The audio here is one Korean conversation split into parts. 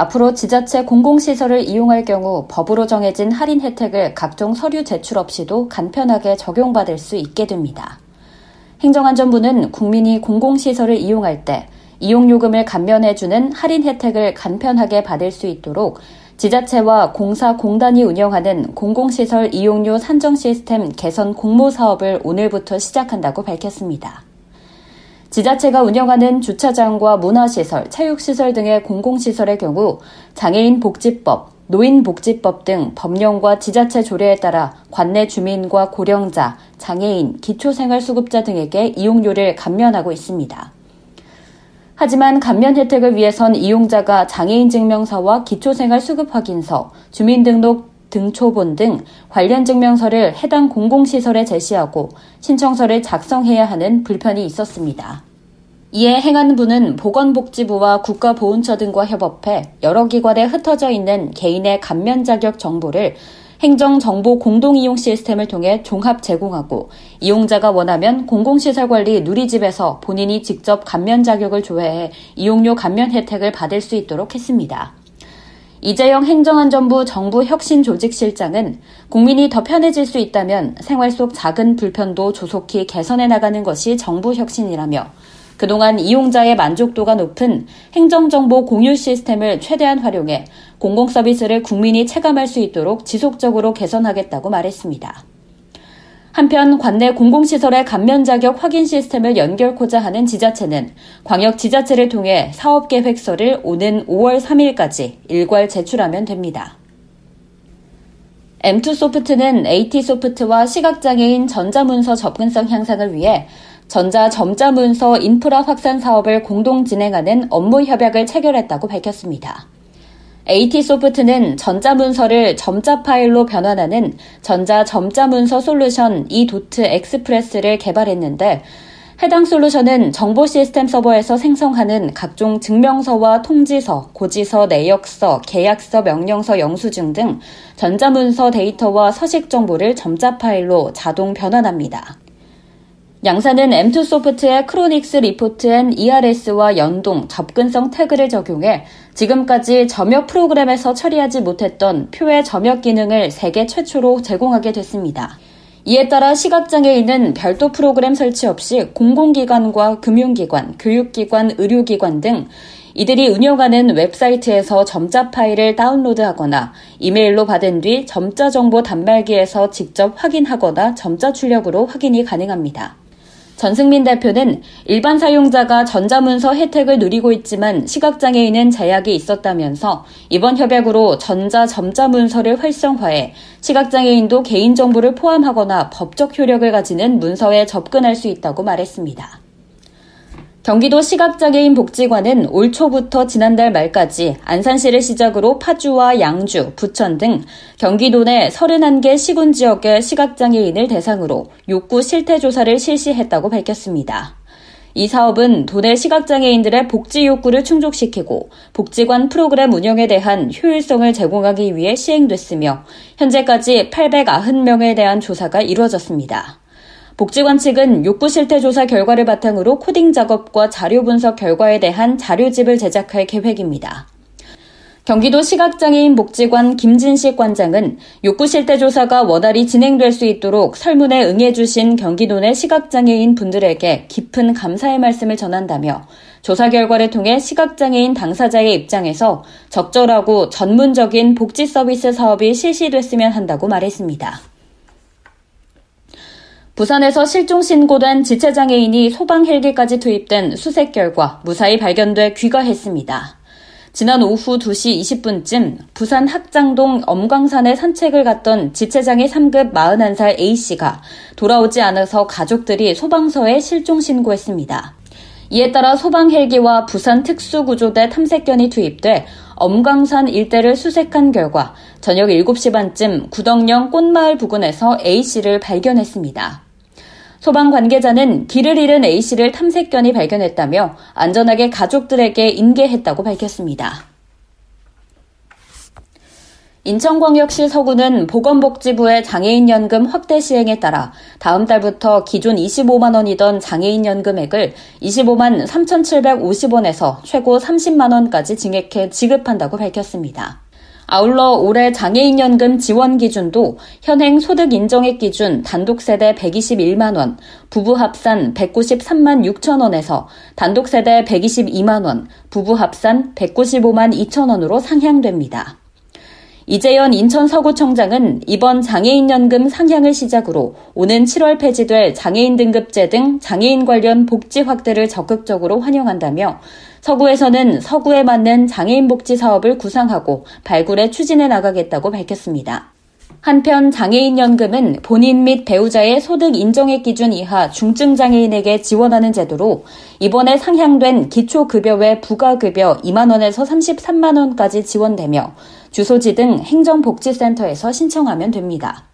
앞으로 지자체 공공시설을 이용할 경우 법으로 정해진 할인 혜택을 각종 서류 제출 없이도 간편하게 적용받을 수 있게 됩니다. 행정안전부는 국민이 공공시설을 이용할 때 이용요금을 감면해주는 할인 혜택을 간편하게 받을 수 있도록 지자체와 공사 공단이 운영하는 공공시설 이용료 산정 시스템 개선 공모 사업을 오늘부터 시작한다고 밝혔습니다. 지자체가 운영하는 주차장과 문화시설, 체육시설 등의 공공시설의 경우 장애인 복지법, 노인복지법 등 법령과 지자체 조례에 따라 관내 주민과 고령자, 장애인, 기초생활수급자 등에게 이용료를 감면하고 있습니다. 하지만 감면 혜택을 위해선 이용자가 장애인 증명서와 기초생활 수급 확인서, 주민등록 등초본 등 관련 증명서를 해당 공공시설에 제시하고 신청서를 작성해야 하는 불편이 있었습니다. 이에 행안부는 보건복지부와 국가보훈처 등과 협업해 여러 기관에 흩어져 있는 개인의 감면 자격 정보를 행정정보 공동이용 시스템을 통해 종합 제공하고 이용자가 원하면 공공시설 관리 누리집에서 본인이 직접 감면 자격을 조회해 이용료 감면 혜택을 받을 수 있도록 했습니다. 이재영 행정안전부 정부혁신조직실장은 국민이 더 편해질 수 있다면 생활 속 작은 불편도 조속히 개선해 나가는 것이 정부 혁신이라며 그동안 이용자의 만족도가 높은 행정정보 공유 시스템을 최대한 활용해 공공서비스를 국민이 체감할 수 있도록 지속적으로 개선하겠다고 말했습니다. 한편 관내 공공시설의 감면 자격 확인 시스템을 연결코자 하는 지자체는 광역 지자체를 통해 사업 계획서를 오는 5월 3일까지 일괄 제출하면 됩니다. M2 소프트는 AT소프트와 시각장애인 전자문서 접근성 향상을 위해 전자 점자문서 인프라 확산 사업을 공동 진행하는 업무 협약을 체결했다고 밝혔습니다. AT소프트는 전자문서를 점자 파일로 변환하는 전자 점자문서 솔루션 e도트 엑스프레스를 개발했는데 해당 솔루션은 정보 시스템 서버에서 생성하는 각종 증명서와 통지서, 고지서, 내역서, 계약서, 명령서, 영수증 등 전자문서 데이터와 서식 정보를 점자 파일로 자동 변환합니다. 양사는 M2소프트의 Crownix Report & ERS와 연동 접근성 태그를 적용해 지금까지 점역 프로그램에서 처리하지 못했던 표의 점역 기능을 세계 최초로 제공하게 됐습니다. 이에 따라 시각장애인은 별도 프로그램 설치 없이 공공기관과 금융기관, 교육기관, 의료기관 등 이들이 운영하는 웹사이트에서 점자 파일을 다운로드하거나 이메일로 받은 뒤 점자 정보 단말기에서 직접 확인하거나 점자 출력으로 확인이 가능합니다. 전승민 대표는 일반 사용자가 전자문서 혜택을 누리고 있지만 시각장애인은 제약이 있었다면서 이번 협약으로 전자 점자문서를 활성화해 시각장애인도 개인정보를 포함하거나 법적 효력을 가지는 문서에 접근할 수 있다고 말했습니다. 경기도 시각장애인 복지관은 올 초부터 지난달 말까지 안산시를 시작으로 파주와 양주, 부천 등 경기도 내 31개 시군 지역의 시각장애인을 대상으로 욕구 실태 조사를 실시했다고 밝혔습니다. 이 사업은 도내 시각장애인들의 복지 욕구를 충족시키고 복지관 프로그램 운영에 대한 효율성을 제공하기 위해 시행됐으며 현재까지 890명에 대한 조사가 이루어졌습니다. 복지관 측은 욕구 실태 조사 결과를 바탕으로 코딩 작업과 자료 분석 결과에 대한 자료집을 제작할 계획입니다. 경기도 시각장애인 복지관 김진식 관장은 욕구 실태 조사가 원활히 진행될 수 있도록 설문에 응해주신 경기도 내 시각장애인 분들에게 깊은 감사의 말씀을 전한다며 조사 결과를 통해 시각장애인 당사자의 입장에서 적절하고 전문적인 복지 서비스 사업이 실시됐으면 한다고 말했습니다. 부산에서 실종 신고된 지체장애인이 소방 헬기까지 투입된 수색 결과 무사히 발견돼 귀가했습니다. 지난 오후 2시 20분쯤 부산 학장동 엄광산에 산책을 갔던 지체장애 3급 41살 A씨가 돌아오지 않아서 가족들이 소방서에 실종 신고했습니다. 이에 따라 소방 헬기와 부산 특수구조대 탐색견이 투입돼 엄광산 일대를 수색한 결과 저녁 7시 반쯤 구덕령 꽃마을 부근에서 A씨를 발견했습니다. 소방 관계자는 길을 잃은 A씨를 탐색견이 발견했다며 안전하게 가족들에게 인계했다고 밝혔습니다. 인천광역시 서구는 보건복지부의 장애인연금 확대 시행에 따라 다음 달부터 기존 25만 원이던 장애인연금액을 25만 3,750원에서 최고 30만 원까지 증액해 지급한다고 밝혔습니다. 아울러 올해 장애인연금 지원 기준도 현행 소득 인정액 기준 단독세대 121만 원, 부부 합산 193만 6천 원에서 단독세대 122만 원, 부부 합산 195만 2천 원으로 상향됩니다. 이재현 인천 서구청장은 이번 장애인연금 상향을 시작으로 오는 7월 폐지될 장애인 등급제 등 장애인 관련 복지 확대를 적극적으로 환영한다며 서구에서는 서구에 맞는 장애인 복지 사업을 구상하고 발굴에 추진해 나가겠다고 밝혔습니다. 한편 장애인연금은 본인 및 배우자의 소득 인정액 기준 이하 중증 장애인에게 지원하는 제도로 이번에 상향된 기초급여 외 부가급여 2만원에서 33만원까지 지원되며 주소지 등 행정복지센터에서 신청하면 됩니다.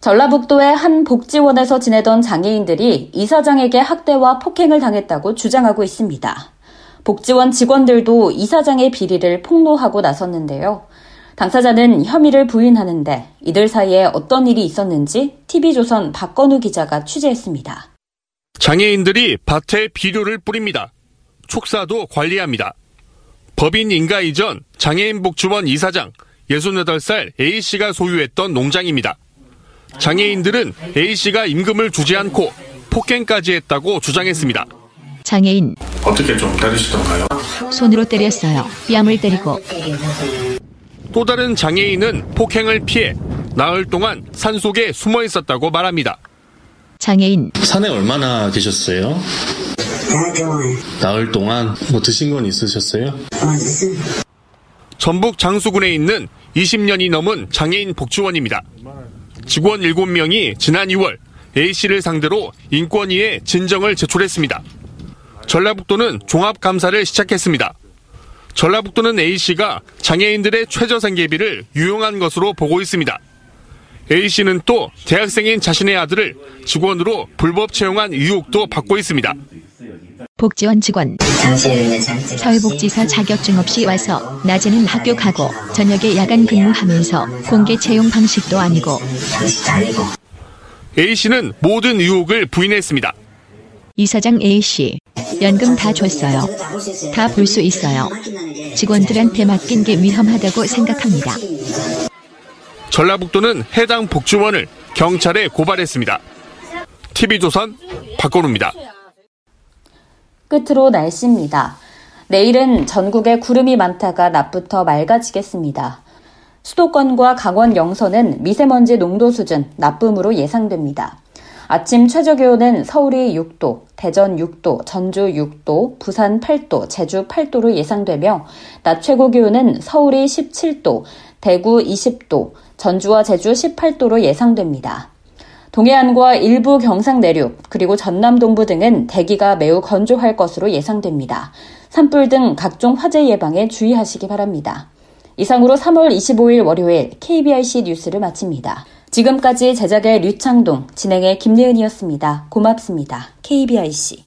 전라북도의 한 복지원에서 지내던 장애인들이 이사장에게 학대와 폭행을 당했다고 주장하고 있습니다. 복지원 직원들도 이사장의 비리를 폭로하고 나섰는데요. 당사자는 혐의를 부인하는데 이들 사이에 어떤 일이 있었는지 TV조선 박건우 기자가 취재했습니다. 장애인들이 밭에 비료를 뿌립니다. 촉사도 관리합니다. 법인 인가 이전 장애인 복지원 이사장 68살 A씨가 소유했던 농장입니다. 장애인들은 A씨가 임금을 주지 않고 폭행까지 했다고 주장했습니다. 장애인 어떻게 좀 때리시던가요? 손으로 때렸어요. 뺨을 때리고 또 다른 장애인은 폭행을 피해 나흘 동안 산 속에 숨어 있었다고 말합니다. 장애인 산에 얼마나 계셨어요? 나흘 동안 나흘 동안 뭐 드신 건 있으셨어요? 전북 장수군에 있는 20년이 넘은 장애인 복지원입니다. 직원 7명이 지난 2월 A씨를 상대로 인권위에 진정을 제출했습니다. 전라북도는 종합감사를 시작했습니다. 전라북도는 A씨가 장애인들의 최저생계비를 유용한 것으로 보고 있습니다. A씨는 또 대학생인 자신의 아들을 직원으로 불법 채용한 의혹도 받고 있습니다. 복지원 직원 사회복지사 자격증 없이 와서 낮에는 학교 가고 저녁에 야간 근무하면서 공개 채용 방식도 아니고 방식도 아니고 A씨는 모든 의혹을 부인했습니다. 이사장 A씨 연금 다 줬어요. 다 볼 수 있어요. 직원들한테 맡긴 게 위험하다고 생각합니다. 전라북도는 해당 복지원을 경찰에 고발했습니다. TV조선 박건우입니다. 끝으로 날씨입니다. 내일은 전국에 구름이 많다가 낮부터 맑아지겠습니다. 수도권과 강원 영서는 미세먼지 농도 수준 나쁨으로 예상됩니다. 아침 최저 기온은 서울이 6도, 대전 6도, 전주 6도, 부산 8도, 제주 8도로 예상되며 낮 최고 기온은 서울이 17도, 대구 20도, 전주와 제주 18도로 예상됩니다. 동해안과 일부 경상 내륙, 그리고 전남 동부 등은 대기가 매우 건조할 것으로 예상됩니다. 산불 등 각종 화재 예방에 주의하시기 바랍니다. 이상으로 3월 25일 월요일 KBRC 뉴스를 마칩니다. 지금까지 제작의 류창동, 진행의 김예은이었습니다. 고맙습니다. KBRC.